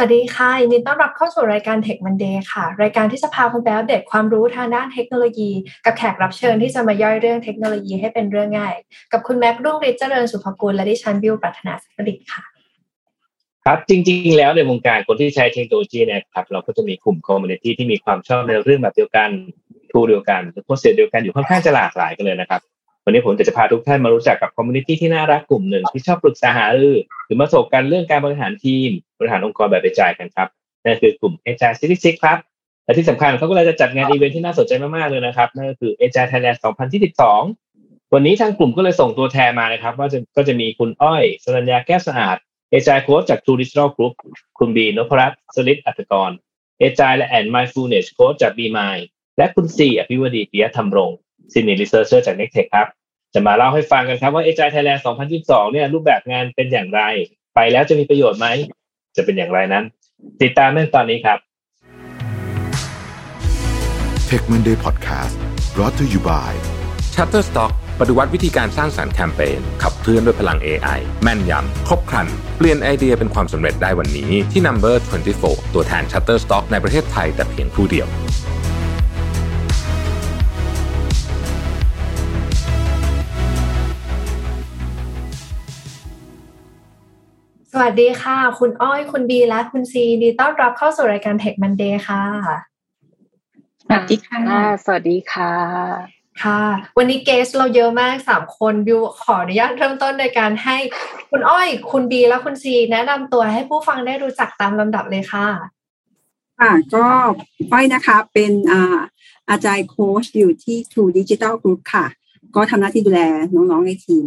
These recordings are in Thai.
สวัสดีค่ะยินดีต้อนรับเข้าสู่รายการ Tech Monday ค่ะ รายการที่จะพาคุณไปอัปเดตความรู้ทางด้านเทคโนโลยี กับแขกรับเชิญที่จะมาย่อยเรื่องเทคโนโลยีให้เป็นเรื่องง่าย กับคุณแม็กรุ่งฤทธิ์เจริญสุภกุลและดิฉันบิวปรัชนาสักดิค่ะ ครับจริง ๆ แล้วในวงการคนที่ใช้เทคโนโลยีเนี่ยครับ เราก็จะมีกลุ่ม community ที่มีความชอบในเรื่องแบบเดียวกัน tool เดียวกัน process เดียวกันอยู่ค่อนข้างจะหลากหลายกันเลยนะครับ วันนี้ผมจะจะพาทุกท่านมารู้จักกับ community ที่น่ารักกลุ่มหนึ่งที่ชอบปรึกษาหารือหรือมาสบกันเรื่องการบริหารทีม บริหารองค์กรแบบกระจายกันครับนั่นคือกลุ่ม Agile Sixty Six ครับและที่สำคัญเขาก็เลยจะจัดงานอีเวนท์ที่น่าสนใจมากๆเลยนะครับนั่นก็คือ Agile Thailand 2022 วันนี้ทางกลุ่มก็เลยส่งตัวแทนมานะครับ ว่าจะก็จะมีคุณอ้อยสรัญญาแก้วสะอาด Agile Coach จาก True Digital Group คุณบีนพรัตน์สลิดอัตกร Agile and Mindfulness Coach จาก b m i และคุณซีอภิวดีปิยธรรมรง Senior Researcher จาก NECTEC ครับ จะมาเล่าให้ฟังกันครับว่า HR Thailand 2022 เนี่ยรูปแบบงานเป็นอย่างไร ไปแล้วจะมีประโยชน์ไหม จะเป็นอย่างไรนั้น ติดตามเรื่องตอนนี้ครับ Tech Monday Podcast brought to you by Shutterstock ปฏิวัติวิธีการสร้างสารรค์แคมเปญขับเคลื่อนด้วยพลัง AI แม่นยำ ครบครัน เปลี่ยนไอเดียเป็นความสำเร็จได้วันนี้ที่ Number 24 ตัวแทน Shutterstock ในประเทศไทยแต่เพียงผู้เดียว วัสดีค่ะ คุณอ้อยคุณบีและคุณซีดีต้อนรับเข้าสู่รายการ Tech Monday ค่ะสวัสดีค่ะ สวัสดีค่ะ ค่ะ วันนี้เกสเราเยอะมากสามคนบิวขออนุญาตเริ่มต้นในการให้คุณอ้อย คุณบีและคุณซีแนะนำตัวให้ผู้ฟังได้รู้จักตามลำดับเลยค่ะ ค่ะก็อ้อยนะคะเป็นอาอาจารย์โค้ชอยู่ที่ True Digital Group ค่ะ ก็ทำหน้าที่ดูแลน้องๆในทีม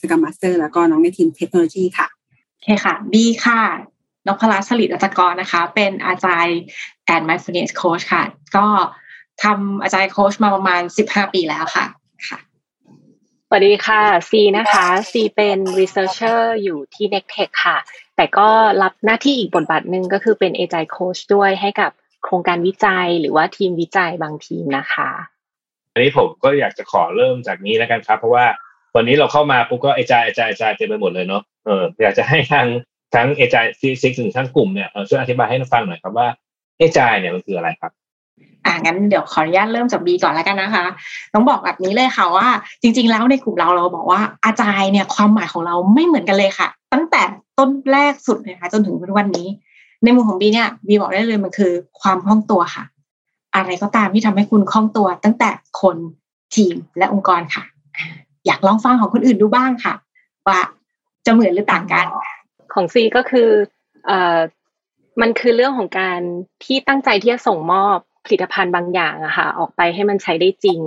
Scrum Master แล้วก็น้องในทีมเทคโนโลยีค่ะ เคค่ะบีค่ะนพรัตน์สลิดอัจกรนะคะ เป็นอาจารย์แอนด์ mindfulness coach ค่ะ ก็ทำ Agile coach มาประมาณสิบห้าปีแล้วค่ะค่ะสวัสดีค่ะซีนะคะซีเป็น researcher อยู่ที่ NECTEC ค่ะ แต่ก็รับหน้าที่อีกบทบาทหนึ่งก็คือเป็น agile coach ด้วยให้กับโครงการวิจัยหรือว่าทีมวิจัยบางทีมนะคะ อันนี้ผมก็อยากจะขอเริ่มจากนี้แล้วกันครับ เพราะว่าวันนี้เราเข้ามาปุ๊บก็เอจายเอจายเอจายเต็มไปหมดเลยเนาะ เอออยากจะให้ทางทั้งเอจายซีซิกถึงทั้งกลุ่มเนี่ยช่วยอธิบายให้ฟังหน่อยครับว่าเอจายเนี่ยมันคืออะไรครับอ่างั้นเดี๋ยวขออนุญาตเริ่มจากบีก่อนแล้วกันนะคะ ต้องบอกแบบนี้เลยค่ะว่า จริง ๆ แล้วในกลุ่มเราเราบอกว่าอาจารย์เนี่ยความหมายของเราไม่เหมือนกันเลยค่ะ ตั้งแต่ต้นแรกสุดเลยค่ะจนถึงวันนี้ ในมุมของบีเนี่ยบีบอกได้เลยมันคือความคล่องตัวค่ะ อะไรก็ตามที่ทำให้คุณคล่องตัว ตั้งแต่คนทีมและองค์กรค่ะ อยากลองฟังของคนอื่นดูบ้างค่ะ ว่า จะเหมือนหรือต่างกัน ของซีก็คือเอ่อมันคือเรื่องของการที่ตั้งใจที่จะส่งมอบผลิตภัณฑ์บางอย่างอะค่ะ ออกไปให้มันใช้ได้จริง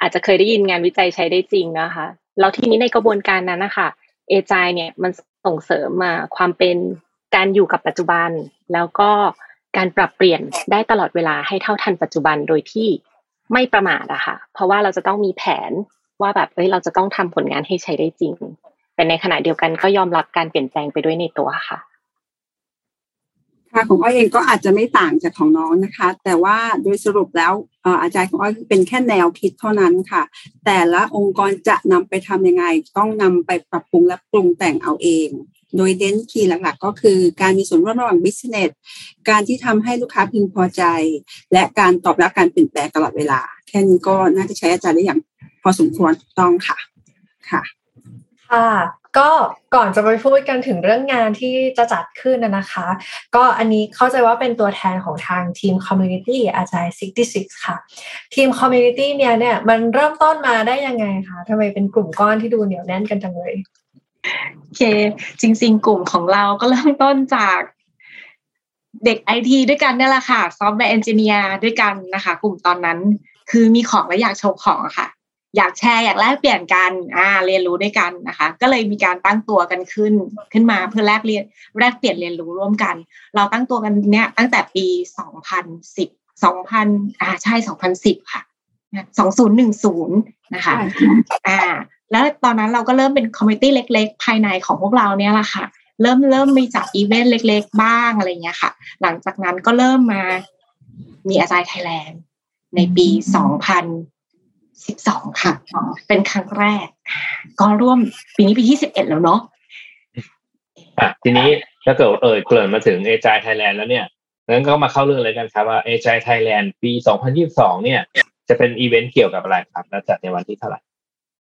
อาจจะเคยได้ยินงานวิจัยใช้ได้จริงนะคะแล้วทีนี้ในกระบวนการนั้นนะคะเอจายเนี่ยมันส่งเสริมมาความเป็นการอยู่กับปัจจุบัน แล้วก็การปรับเปลี่ยนได้ตลอดเวลาให้เท่าทันปัจจุบันโดยที่ไม่ประมาทอะค่ะ เพราะว่าเราจะต้องมีแผนว่าแบบเอ้ยเราจะต้องทำผลงานให้ใช้ได้จริง แต่ในขณะเดียวกันก็ยอมรับการเปลี่ยนแปลงไปด้วยในตัวค่ะค่ะของอ้อยเองก็อาจจะไม่ต่างจากของน้องนะคะ แต่ว่าโดยสรุปแล้วอาจารย์ของอ้อยเป็นแค่แนวคิดเท่านั้นค่ะ แต่ละองค์กรจะนำไปทำยังไง ต้องนำไปปรับปรุงและปรุงแต่งเอาเอง โดยเด่น key หลักๆ ก็คือการมีส่วนร่วมระหว่าง business การที่ทำให้ลูกค้าพึงพอใจ และการตอบรับการเปลี่ยนแปลงตลอดเวลา แค่นี้ก็น่าจะใช้ Agile ได้อย่างพอสมควรถูกต้องค่ะค่ะ ค่ะก็ก่อนจะไปพูดกันถึงเรื่องงานที่จะจัดขึ้นนะคะ ก็อันนี้เข้าใจว่าเป็นตัวแทนของทางทีม community Agile66 ค่ะ ทีม community เนี่ยเนี่ยมันเริ่มต้นมาได้ยังไงคะทำไมเป็นกลุ่มก้อนที่ดูเหนียวแน่นกันจังเลยโอเค จริง ๆ กลุ่มของเราก็เริ่มต้นจากเด็กไอทีด้วยกันนี่แหละค่ะ software engineer ด้วยกันนะคะ กลุ่มตอนนั้นคือมีของและอยากโชว์ของค่ะ อยากแชร์อยากแลกเปลี่ยนกันอ่าเรียนรู้ด้วยกันนะคะ ก็เลยมีการตั้งตัวกันขึ้นขึ้นมาเพื่อแลกเรียนแลกเปลี่ยนเรียนรู้ร่วมกัน เราตั้งตัวกันเนี้ยตั้งแต่ปีสองพันสิบสองพันอ่าใช่สองพันสิบค่ะสองศูนย์หนึ่งศูนย์นะคะอ่าแล้วตอนนั้นเราก็เริ่มเป็น community เล็ก ๆ ภายในของพวกเราเนี่ยแหละค่ะ เริ่มเริ่มมีจัดอีเวนต์เล็ก ๆ บ้างอะไรเงี้ยค่ะ หลังจากนั้นก็เริ่มมามี Agile Thailand ในปีส องพันสิบสองค่ะ เป็นครั้งแรก ก็ร่วมปีนี้ปีที่สิบเอ็ดแล้วเนาะอะทีนี้ถ้าเกิดเอ่ยเกริ่นมาถึง Agile Thailand แล้วเนี่ยงั้นก็มาเข้าเรื่องเลยกันครับว่า Agile Thailand ปี 2022 เนี่ย จะเป็นอีเวนต์เกี่ยวกับอะไรครับ แล้วจัดในวันที่เท่าไหร่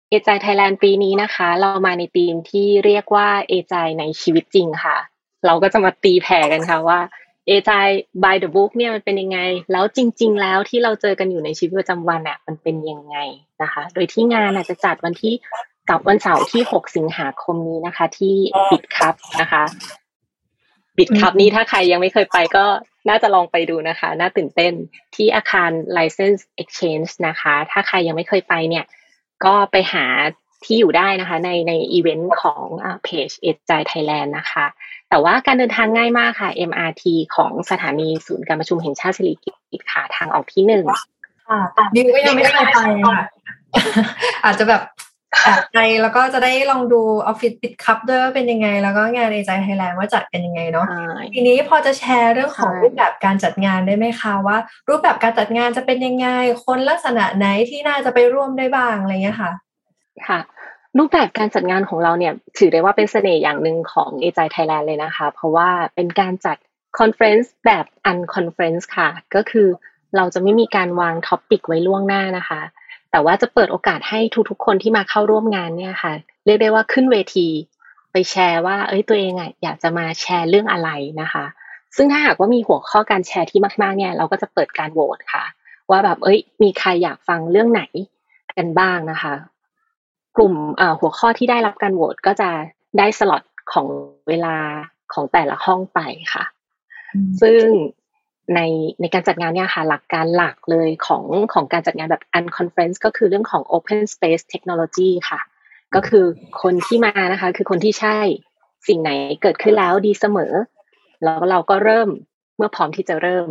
Agile Thailand ปีนี้นะคะ เรามาในธีมที่เรียกว่า Agile ในชีวิตจริงค่ะ เราก็จะมาตีแผ่กันค่ะว่า Agile by the book เนี่ยมันเป็นยังไง แล้วจริง ๆ แล้วที่เราเจอกันอยู่ในชีวิตประจำวันอะมันเป็นยังไงนะคะ โดยที่งานอาจจะจัดวันที่กับวันเสาร์ที่ 6 สิงหาคมนี้นะคะ ที่ Bitkub นะคะ Bitkub นี้ถ้าใครยังไม่เคยไปก็น่าจะลองไปดูนะคะ น่าตื่นเต้นที่อาคาร License Exchange นะคะ ถ้าใครยังไม่เคยไปเนี่ย ก็ไปหาที่อยู่ได้นะคะ ในในอีเวนต์ของเพจ Agile Thailand นะคะ แต่ว่าการเดินทางง่ายมากค่ะ MRT ของสถานีศูนย์การประชุมแห่งชาติสิริกิติ์ค่ะทางออกที่หนึ่งค่ะดิวก็ยังไม่เคยไปค่ะอาจจะแบบแอบไปแล้วก็จะได้ลองดูออฟฟิศ Bitkub ด้วยว่าเป็นยังไง แล้วก็งาน Agile Thailand ว่าจัดกันยังไงเนาะทีนี้พอจะแชร์เรื่องของใช่รูปแบบการจัดงานได้ไหมคะว่า รูปแบบการจัดงานจะเป็นยังไง คนลักษณะไหนที่น่าจะไปร่วมได้บ้างอะไรเงี้ยค่ะ ค่ะ รูปแบบการจัดงานของเราเนี่ยถือได้ว่าเป็นเสน่ห์อย่างหนึ่งของ Agile Thailand เลยนะคะ เพราะว่าเป็นการจัดconference แบบ unconference ค่ะ ก็คือเราจะไม่มีการวาง topic ไว้ล่วงหน้านะคะ แต่ว่าจะเปิดโอกาสให้ทุกๆ คนที่มาเข้าร่วมงานเนี่ยค่ะ เรียกได้ว่าขึ้นเวที ไปแชร์ว่า เอ้ยตัวเองอะอยากจะมาแชร์เรื่องอะไรนะคะ ซึ่งถ้าหากว่ามีหัวข้อการแชร์ที่มากๆเนี่ย เราก็จะเปิดการโหวตค่ะ ว่าแบบเอ้ย มีใครอยากฟังเรื่องไหนกันบ้างนะคะ กลุ่มเอ่อหัวข้อที่ได้รับการโหวตก็จะได้สล็อตของเวลาของแต่ละห้องไปค่ะ ซึ่งในในการจัดงานเนี่ยค่ะหลักการหลักเลยของของการจัดงานแบบ unconference ก็คือเรื่องของ open space technology ค่ะ ก็คือคนที่มานะคะ คือคนที่ใช่สิ่งไหนเกิดขึ้นแล้วดีเสมอ แล้วเราก็เริ่มเมื่อพร้อมที่จะเริ่ม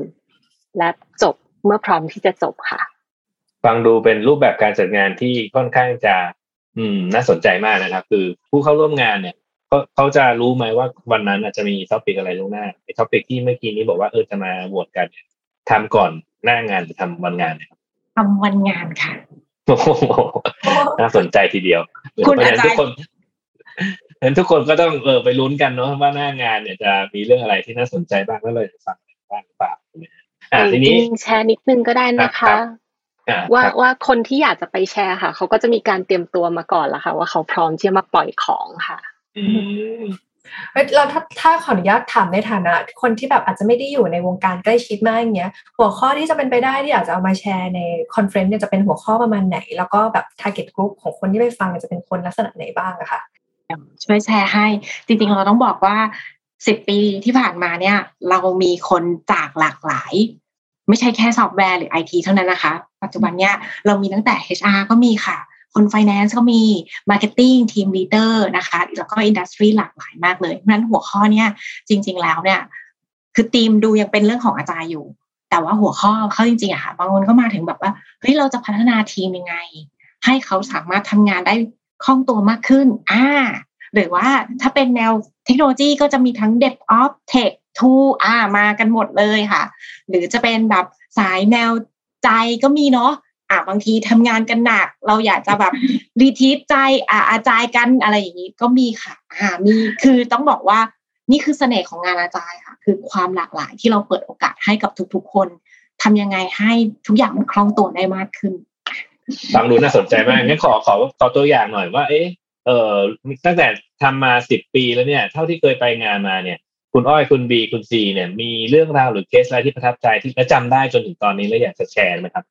และจบเมื่อพร้อมที่จะจบค่ะ ฟังดูเป็นรูปแบบการจัดงานที่ค่อนข้างจะ อืม น่าสนใจมากนะครับ คือผู้เข้าร่วมงานเนี่ยเขาเขาจะรู้ไหมว่าวันนั้นอาจจะมี topic อะไรล่วงหน้าไอ้ topic ที่เมื่อกี้นี้บอกว่าเออจะมาโหวตกันเนี่ยทำก่อนหน้างานหรือทำวันงานเนี่ยครับทำวันงานค่ะโอ้โหน่าสนใจทีเดียวคุณเพราะฉะนั้นอาจารย์ทุกคนเพราะฉะนั้นทุกคนก็ต้องเออไปลุ้นกันเนาะว่าหน้างานเนี่ยจะมีเรื่องอะไรที่น่าสนใจบ้างแล้วเราจะฟังอะไรบ้างหรือเปล่าใช่ไหมฮะอะทีนี้จริงๆแชร์นิดนึงก็ได้นะครัคะบอะ ว่าครับว่าคนที่อยากจะไปแชร์ค่ะเขาก็จะมีการเตรียมตัวมาก่อนแล้วค่ะ ว่าเขาพร้อมที่จะมาปล่อยของค่ะอืมเอ้ยเราถ้าถ้าขออนุญาตถามในฐานะ คนที่แบบอาจจะไม่ได้อยู่ในวงการใกล้ชิดมากอย่างเงี้ย หัวข้อที่จะเป็นไปได้ที่อยากจะเอามาแชร์ใน conference เนี่ยจะเป็นหัวข้อประมาณไหน แล้วก็แบบ target group ของคนที่ไปฟังเนี่ยจะเป็นคนลักษณะไหนบ้างอะค่ะช่วยแชร์ให้ จริงๆเราต้องบอกว่าสิบปีที่ผ่านมาเนี่ย เรามีคนจากหลากหลาย ไม่ใช่แค่ซอฟต์แวร์หรือไอทีเท่านั้นนะคะ ปัจจุบันเนี่ยเรามีตั้งแต่ HR ก็มีค่ะ คน Finance ก็มี Marketing Team Leader นะคะ แล้วก็ industry หลากหลายมากเลยเพราะฉะนั้นหัวข้อเนี่ยจริง ๆ แล้วเนี่ย คือธีมดูยังเป็นเรื่องของ Agile อยู่ แต่ว่าหัวข้อเขาจริงๆอะค่ะบางคนก็มาถึงแบบว่าเฮ้ยเราจะพัฒนาทีมยังไง ให้เขาสามารถทำงานได้คล่องตัวมากขึ้นอ่าหรือว่าถ้าเป็นแนวเทคโนโลยีก็จะมีทั้ง DevOps Tech Tool อ่ามากันหมดเลยค่ะ หรือจะเป็นแบบสายแนวใจก็มีเนาะอ่าบางทีทำงานกันหนัก เราอยากจะแบบรีทีสใจอ่าอาจายกันอะไรอย่างนี้ก็มีค่ะ อ่ามีคือต้องบอกว่านี่คือเสน่ห์ของงานอาจารย์ค่ะ คือความหลากหลายที่เราเปิดโอกาสให้กับทุก ๆ คนทำยังไงให้ทุกอย่างมันคล่องตัวได้มากขึ้นฟังดูน่าสนใจมากงั้นขอขอขอตัวอย่างหน่อยว่า เอ๊ะเออตั้งแต่ทำมาสิบปีแล้วเนี่ย เท่าที่เคยไปงานมาเนี่ย คุณอ้อยคุณบีคุณซีเนี่ย มีเรื่องราวหรือเคสอะไรที่ประทับใจที่และจำได้จนถึงตอนนี้แล้วอยากจะแชร์ไหมครับ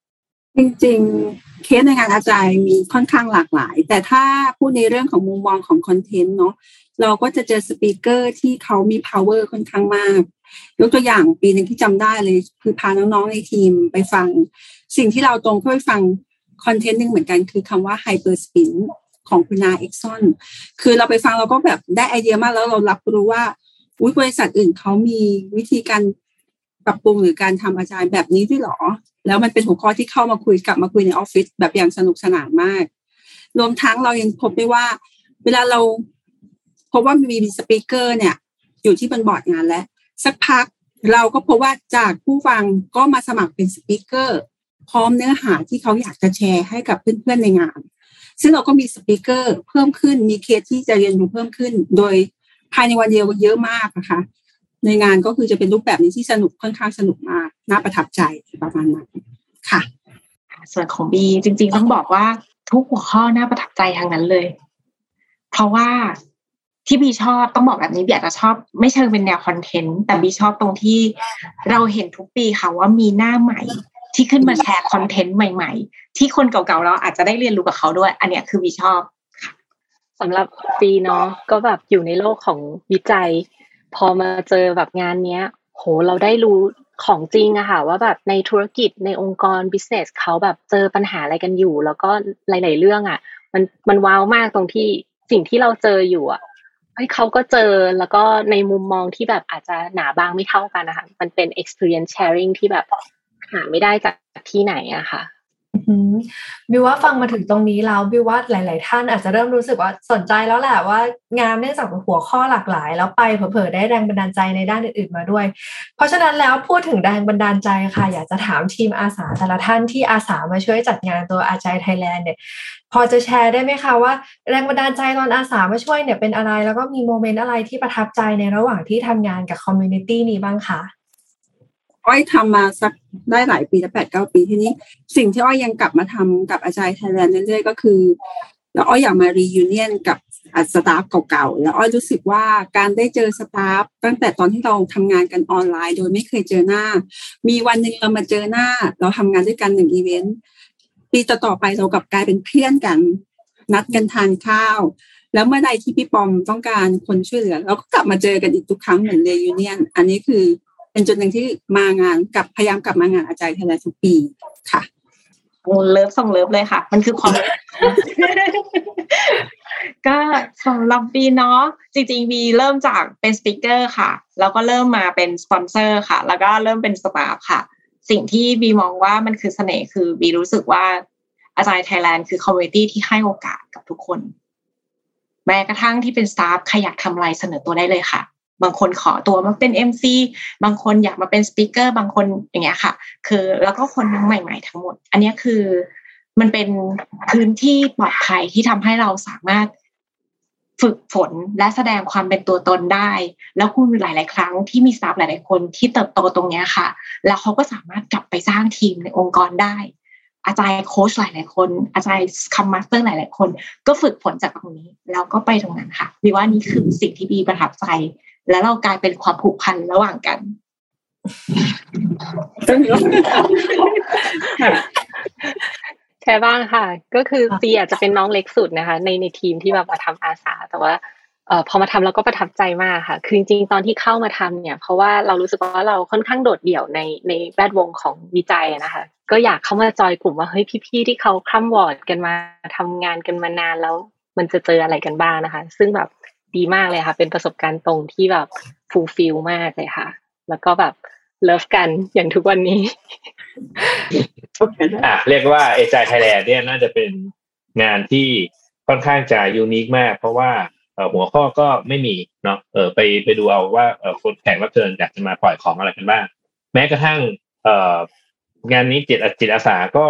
จริงๆ เคสในงานอาจารย์มีค่อนข้างหลากหลาย แต่ถ้าพูดในเรื่องของมุมมองของคอนเทนต์เนาะเราก็จะเจอสปีกเกอร์ที่เขามี power ค่อนข้างมาก ยกตัวอย่างปีหนึ่งที่จำได้เลย คือพาน้องๆในทีมไปฟัง สิ่งที่เราตรงเข้าไปฟังcontent หนึ่งเหมือนกันคือคำว่า hyper spin ของคุณนาเอ็กซอนคือเราไปฟังเราก็แบบได้ไอเดียมากแล้วเรารับรู้ว่า อุ้ยบริษัทอื่นเขามีวิธีการปรับปรุงหรือการทำ Agile แบบนี้ด้วยเหรอ แล้วมันเป็นหัวข้อที่เข้ามาคุยกลับมาคุยในออฟฟิศแบบอย่างสนุกสนานมาก รวมทั้งเรายังพบได้ว่า เวลาเราพบว่ามี speaker เนี่ย อยู่ที่บนบอร์ดงานแล้ว สักพักเราก็พบว่าจากผู้ฟังก็มาสมัครเป็น speaker พร้อมเนื้อหาที่เขาอยากจะแชร์ให้กับเพื่อนๆในงาน ซึ่งเราก็มี speaker เพิ่มขึ้นมีเคสที่จะเรียนรู้เพิ่มขึ้น โดย ภายในวันเดียวเยอะมากนะคะ ในงานก็คือจะเป็นรูปแบบนี้ที่สนุกค่อนข้างสนุกมากน่าประทับใจประมาณนั้นค่ะ ส่วนของบีจริง ๆ ต้องบอกว่าทุกหัวข้อน่าประทับใจทั้งนั้นเลย เพราะว่าที่บีชอบต้องบอกแบบนี้บีอาจจะชอบ ไม่เชิงเป็นแนว content แต่บีชอบตรงที่เราเห็นทุกปีค่ะว่ามีหน้าใหม่ที่ขึ้นมาแชร์คอนเทนต์ใหม่ ๆ ที่คนเก่าๆเราอาจจะได้เรียนรู้กับเขาด้วย อันเนี้ยคือบีชอบ สำหรับปีเนาะก็แบบอยู่ในโลกของวิจัย พอมาเจอแบบงานเนี้ย โหเราได้รู้ของจริงอะค่ะว่าแบบในธุรกิจในองค์กร business เขาแบบเจอปัญหาอะไรกันอยู่ แล้วก็หลาย ๆ เรื่องอะมันมันว้าวมากตรงที่สิ่งที่เราเจออยู่อะเฮ้ยเขาก็เจอแล้วก็ในมุมมองที่แบบอาจจะหนาบางไม่เท่ากันนะคะมันเป็น experience sharing ที่แบบหาไม่ได้จากที่ไหนอะค่ะ บิวว่าฟังมาถึงตรงนี้แล้วบิวว่าหลาย ๆ ท่านอาจจะเริ่มรู้สึกว่าสนใจแล้วแหละว่างานเนื่องจากหัวข้อหลากหลาย แล้วไปเผลอๆได้แรงบันดาลใจในด้านอื่น ๆ มาด้วย เพราะฉะนั้นแล้วพูดถึงแรงบันดาลใจค่ะ อยากจะถามทีมอาสาแต่ละท่านที่อาสามาช่วยจัดงานตัวอาจายไทยแลนด์เนี่ยพอจะแชร์ได้ไหมคะว่าแรงบันดาลใจตอนอาสามาช่วยเนี่ยเป็นอะไร แล้วก็มี moment อะไรที่ประทับใจในระหว่างที่ทำงานกับ community นี้บ้างคะ อ้อยทำมาสักได้หลายปีแล้วแปดเก้าปีที่นี้ สิ่งที่อ้อยยังกลับมาทำกับ Agile Thailand เรื่อยๆก็คือ แล้วอ้อยอยากมา reunion กับ staff เก่าๆ แล้วอ้อยรู้สึกว่าการได้เจอ staff ตั้งแต่ตอนที่เราทำงานกันออนไลน์ โดยไม่เคยเจอหน้า มีวันหนึ่งเรามาเจอหน้า เราทำงานด้วยกันหนึ่งอีเวนต์ปีต่อๆไปเรากลับกลายเป็นเพื่อนกัน นัดกันทานข้าว แล้วเมื่อใดที่พี่ปอมต้องการคนช่วยเหลือ เราก็กลับมาเจอกันอีกทุกครั้งเหมือน reunion อันนี้คือ เป็นจุดหนึ่งที่มางานกับพยายามกลับมางาน Agile Thailand ทุกปีค่ะ love ส่ง love เลยค่ะ มันคือความก็สำหรับบีเนาะจริงๆบีเริ่มจากเป็น speaker ค่ะ แล้วก็เริ่มมาเป็นสปอนเซอร์ค่ะ แล้วก็เริ่มเป็น staff ค่ะ สิ่งที่บีมองว่ามันคือเสน่ห์คือบีรู้สึกว่า Agile Thailand คือ community ที่ให้โอกาสกับทุกคน แม้กระทั่งที่เป็น staff ใครอยากทำอะไรเสนอตัวได้เลยค่ะ บางคนขอตัวมาเป็น MC บางคนอยากมาเป็น speaker บางคนอย่างเงี้ยค่ะ คือแล้วก็คนใหม่ ๆ ทั้งหมด อันนี้คือมันเป็นพื้นที่ปลอดภัยที่ทำให้เราสามารถฝึกฝนและแสดงความเป็นตัวตนได้ แล้วคุณหลาย ๆ ครั้งที่มี staff หลาย ๆ คนที่เติบโตตรงนี้ค่ะ แล้วเขาก็สามารถกลับไปสร้างทีมในองค์กรได้ Agile Coach หลาย ๆ คน Agile Scrum Master หลาย ๆ คน ก็ฝึกฝนจากตรงนี้ แล้วก็ไปตรงนั้นค่ะบีว่านี่คือสิ่งที่บีประทับใจ แล้วเรากลายเป็นความผูกพันระหว่างกันแช่บ้างค่ะ ก็คือปีอาจจะเป็นน้องเล็กสุดนะคะ ในในทีมที่แบบมาทำอาสา แต่ว่าเอ่อพอมาทำเราก็ประทับใจมากค่ะ คือจริงๆตอนที่เข้ามาทำเนี่ย เพราะว่าเรารู้สึกว่าเราค่อนข้างโดดเดี่ยวในในแวดวงของวิจัยนะคะ ก็อยากเข้ามาจอยกลุ่มว่าเฮ้ยพี่ๆที่เขาคล่ำวอร์ดกันมาทำงานกันมานานแล้ว มันจะเจออะไรกันบ้างนะคะ ซึ่งแบบ ดีมากเลยค่ะ เป็นประสบการณ์ตรงที่แบบฟูลฟิลมากเลยค่ะ แล้วก็แบบlove กันอย่างทุกวันนี้อะเรียกว่า Agile Thailand เนี่ยน่าจะเป็นงานที่ค่อนข้างจะ unique มาก เพราะว่าหัวข้อก็ไม่มีเนาะเออไปไปดูเอาว่าคนแข่งรับเชิญอยากจะมาปล่อยของอะไรกันบ้าง แม้กระทั่งเองานนี้จิตจิตอาสาก็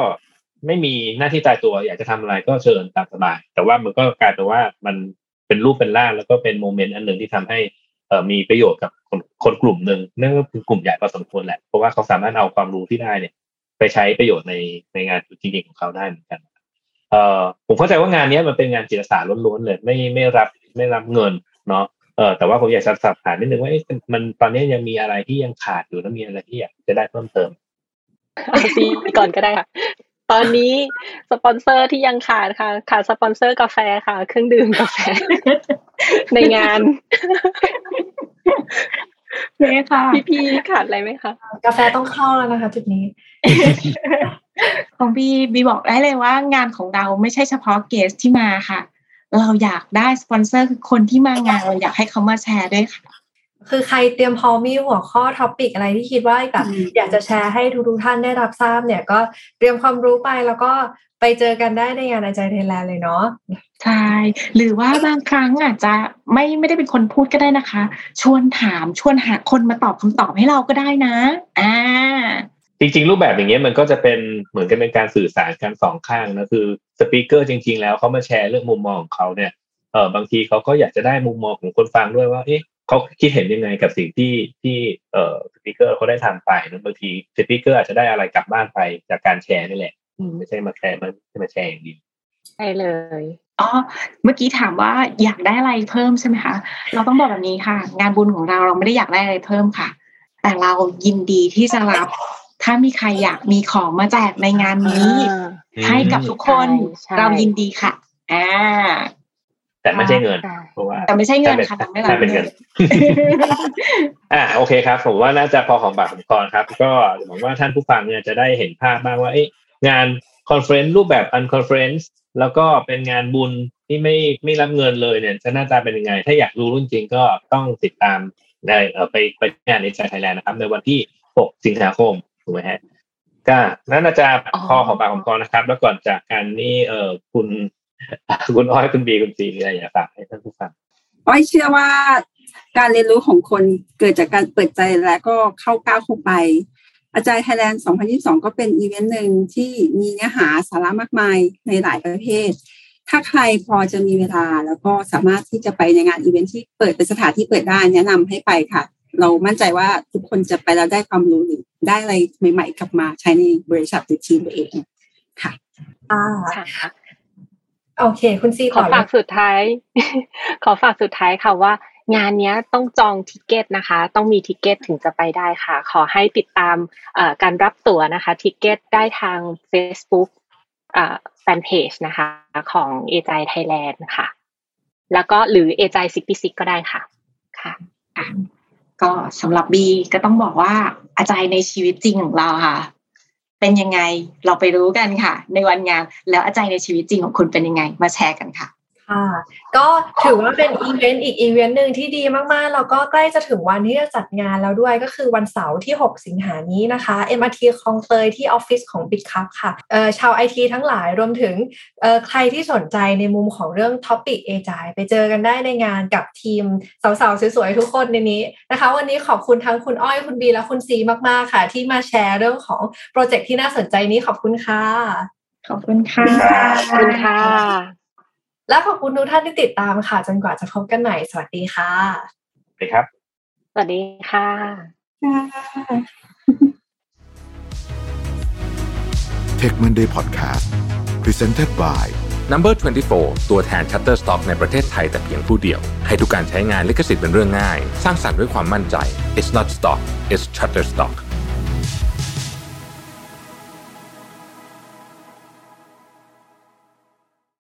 ไม่มีหน้าที่ตายตัว อยากจะทำอะไรก็เชิญตามสบาย แต่ว่ามันก็กลายเป็นว่ามัน เป็นรูปเป็นร่างแล้วก็เป็น moment อันหนึ่งที่ทำให้มีประโยชน์กับคนคนกลุ่มหนึ่งนั่นก็คือกลุ่มใหญ่พอสมควรแหละเพราะว่าเขาสามารถเอาความรู้ที่ได้เนี่ย ไปใช้ประโยชน์ในในงานจริงๆของเขาได้เหมือนกันเอ่อผมเข้าใจว่างานนี้มันเป็นงานจิตอาสาล้วนๆเลยไม่ไม่รับไม่รับเงินเนาะเออแต่ว่าผมอยากจะสอบถามนิดนึงว่ามันตอนนี้ยังมีอะไรที่ยังขาดอยู่แล้วมีอะไรที่อยากจะได้เพิ่มเติมปีก่อนก็ได้ค่ะ ตอนนี้สปอนเซอร์ที่ยังขาดค่ะ ขาดสปอนเซอร์กาแฟค่ะ เครื่องดื่มกาแฟ ในงานเน่ค่ะพี่พี่ขาดอะไรไหมคะกาแฟต้องเข้าแล้วนะคะ จุดนี้ ของพี่บีบอกได้เลยว่างานของเราไม่ใช่เฉพาะ guest ที่มาค่ะ เราอยากได้สปอนเซอร์คือคนที่มางานเราอยากให้เขามาแชร์ด้วยค่ะ คือใครเตรียมพร้อมมีหัวข้อ topic อะไรที่คิดว่าแบบอยากจะแชร์ให้ทุกท่านได้รับทราบเนี่ยก็เตรียมความรู้ไปแล้วก็ไปเจอกันได้ในงานอาจารย์เทแลนเลยเนาะใช่หรือว่าบางครั้งอาจจะไม่ไม่ได้เป็นคนพูดก็ได้นะคะ ชวนถามชวนหาคนมาตอบคำตอบให้เราก็ได้นะอ่าจริงๆ รูปแบบอย่างเงี้ยมันก็จะเป็นเหมือนกันเป็นการสื่อสารกันสองข้างนะคือสปีกเกอร์จริง ๆ แล้วเขามาแชร์เรื่องมุมมองของเขาเนี่ยเออบางทีเขาก็อยากจะได้มุมมองของคนฟังด้วยว่าเอ๊ะ เขาคิดเห็นยังไงกับสิ่งที่ที่เอ่อสปิเกอร์เขาได้ทำไปนะบางทีสปิเกอร์อาจจะได้อะไรกลับบ้านไปจากการแชร์นี่แหละอืมไม่ใช่มาแชร์มันไม่ใช่มาแชร์อย่างเดียวใช่เลยอ๋อเมื่อกี้ถามว่าอยากได้อะไรเพิ่มใช่ไหมคะเราต้องบอกแบบนี้ค่ะ งานบุญของเราเราไม่ได้อยากได้อะไรเพิ่มค่ะ แต่เรายินดีที่จะรับ ถ้ามีใครอยากมีของมาแจกในงานนี้อ่าให้กับทุกคนใช่เรายินดีค่ะอ่า แต่ไม่ใช่เงินค่ะเพราะว่าแต่ไม่ใช่เงินค่ะถ้าไม่ถ้ารับเป็นเงิเงินนอ่าโอเคครับ ผมว่าน่าจะพอหอมปากหอมคอครับ ก็หวังว่าท่านผู้ฟังเนี่ยจะได้เห็นภาพบ้างว่าเอ๊ะงาน conference รูปแบบ unconference แล้วก็เป็นงานบุญที่ไม่ไม่รับเงินเลยเนี่ยจะหน้าตาเป็นยังไง ถ้าอยากรู้จริงๆก็ต้องติดตามได้เออไปไปงาน Agile Thailand นะครับ ในวันที่ 6 สิงหาคมถูกไหมฮะก็น่าจะพอหอมปากหอมคอนะครับ แล้วก่อนจากการนี่เออคุณ คุณอ้อยคุณบีคุณซีมีอะไรอยากฝากให้ท่านผู้ฟังอ้อยเชื่อว่าการเรียนรู้ของคนเกิดจากการเปิดใจและก็เข้าก้าวเข้าไป Agile Thailand 2022 ก็เป็นอีเวนต์หนึ่งที่มีเนื้อหาสาระมากมายในหลายประเภท ถ้าใครพอจะมีเวลาแล้วก็สามารถที่จะไปในงานอีเวนต์ที่เปิดเป็นสถานที่เปิดได้แนะนำให้ไปค่ะ เรามั่นใจว่าทุกคนจะไปแล้วได้ความรู้หรือได้อะไรใหม่ ๆ กลับมาใช้ในบริษัทหรือทีมตัวเองค่ะอ่าค่ะ โอเค คุณซีขต่ออเลฝายกสุดท้าย ขอฝากสุดท้ายค่ะว่า งานเนี้ยต้องจอง ticket นะคะ ต้องมี ticket ถึงจะไปได้ค่ะ ขอให้ติดตามเอ่อการรับตั๋วนะคะ ticket ได้ทาง Facebook อ่าแฟนเพจนะคะ ของ Agile Thailand ค่ะ แล้วก็หรือเอจซิกซิกก็ได้ค่ะค่ะก็สำหรับบีก็ต้องบอกว่า Agile ในชีวิตจริงของเราค่ะ เป็นยังไงเราไปรู้กันค่ะ ในวันงานแล้ว Agile ในชีวิตจริงของคุณเป็นยังไง มาแชร์กันค่ะ ค่ะก็ถือว่าเป็นอีเวนต์อีกอีเวนต์หนึ่งที่ดีมากๆ แล้วก็ใกล้จะถึงวันที่จะจัดงานแล้วด้วยก็คือวันเสาร์ที่ 6 สิงหานี้นะคะ MRT คลองเตยที่ออฟฟิศของ Bitkub ค่ะเอ่อชาวไอทีทั้งหลายรวมถึงเอ่อใครที่สนใจในมุมของเรื่อง topic Agile ไปเจอกันได้ในงานกับทีมสาวๆ สวยๆ ทุกคนในนี้นะคะ วันนี้ขอบคุณทั้งคุณอ้อยคุณบีและคุณซีมากๆค่ะ ที่มาแชร์เรื่องของโปรเจกต์ที่น่าสนใจนี้ขอบคุณค่ะขอบคุณค่ะขอบคุณค่ะ และขอบคุณทุกท่านที่ติดตามค่ะ จนกว่าจะพบกันใหม่ สวัสดีค่ะสวัสดีครับ สวัสดีค่ะ Tech Monday Podcast Presented by Number 24 ตัวแทน Shutterstock ในประเทศไทยแต่เพียงผู้เดียว ให้ทุกการใช้งานลิขสิทธิ์เป็นเรื่องง่าย สร้างสรรค์ด้วยความมั่นใจ It's not stock it's Shutterstock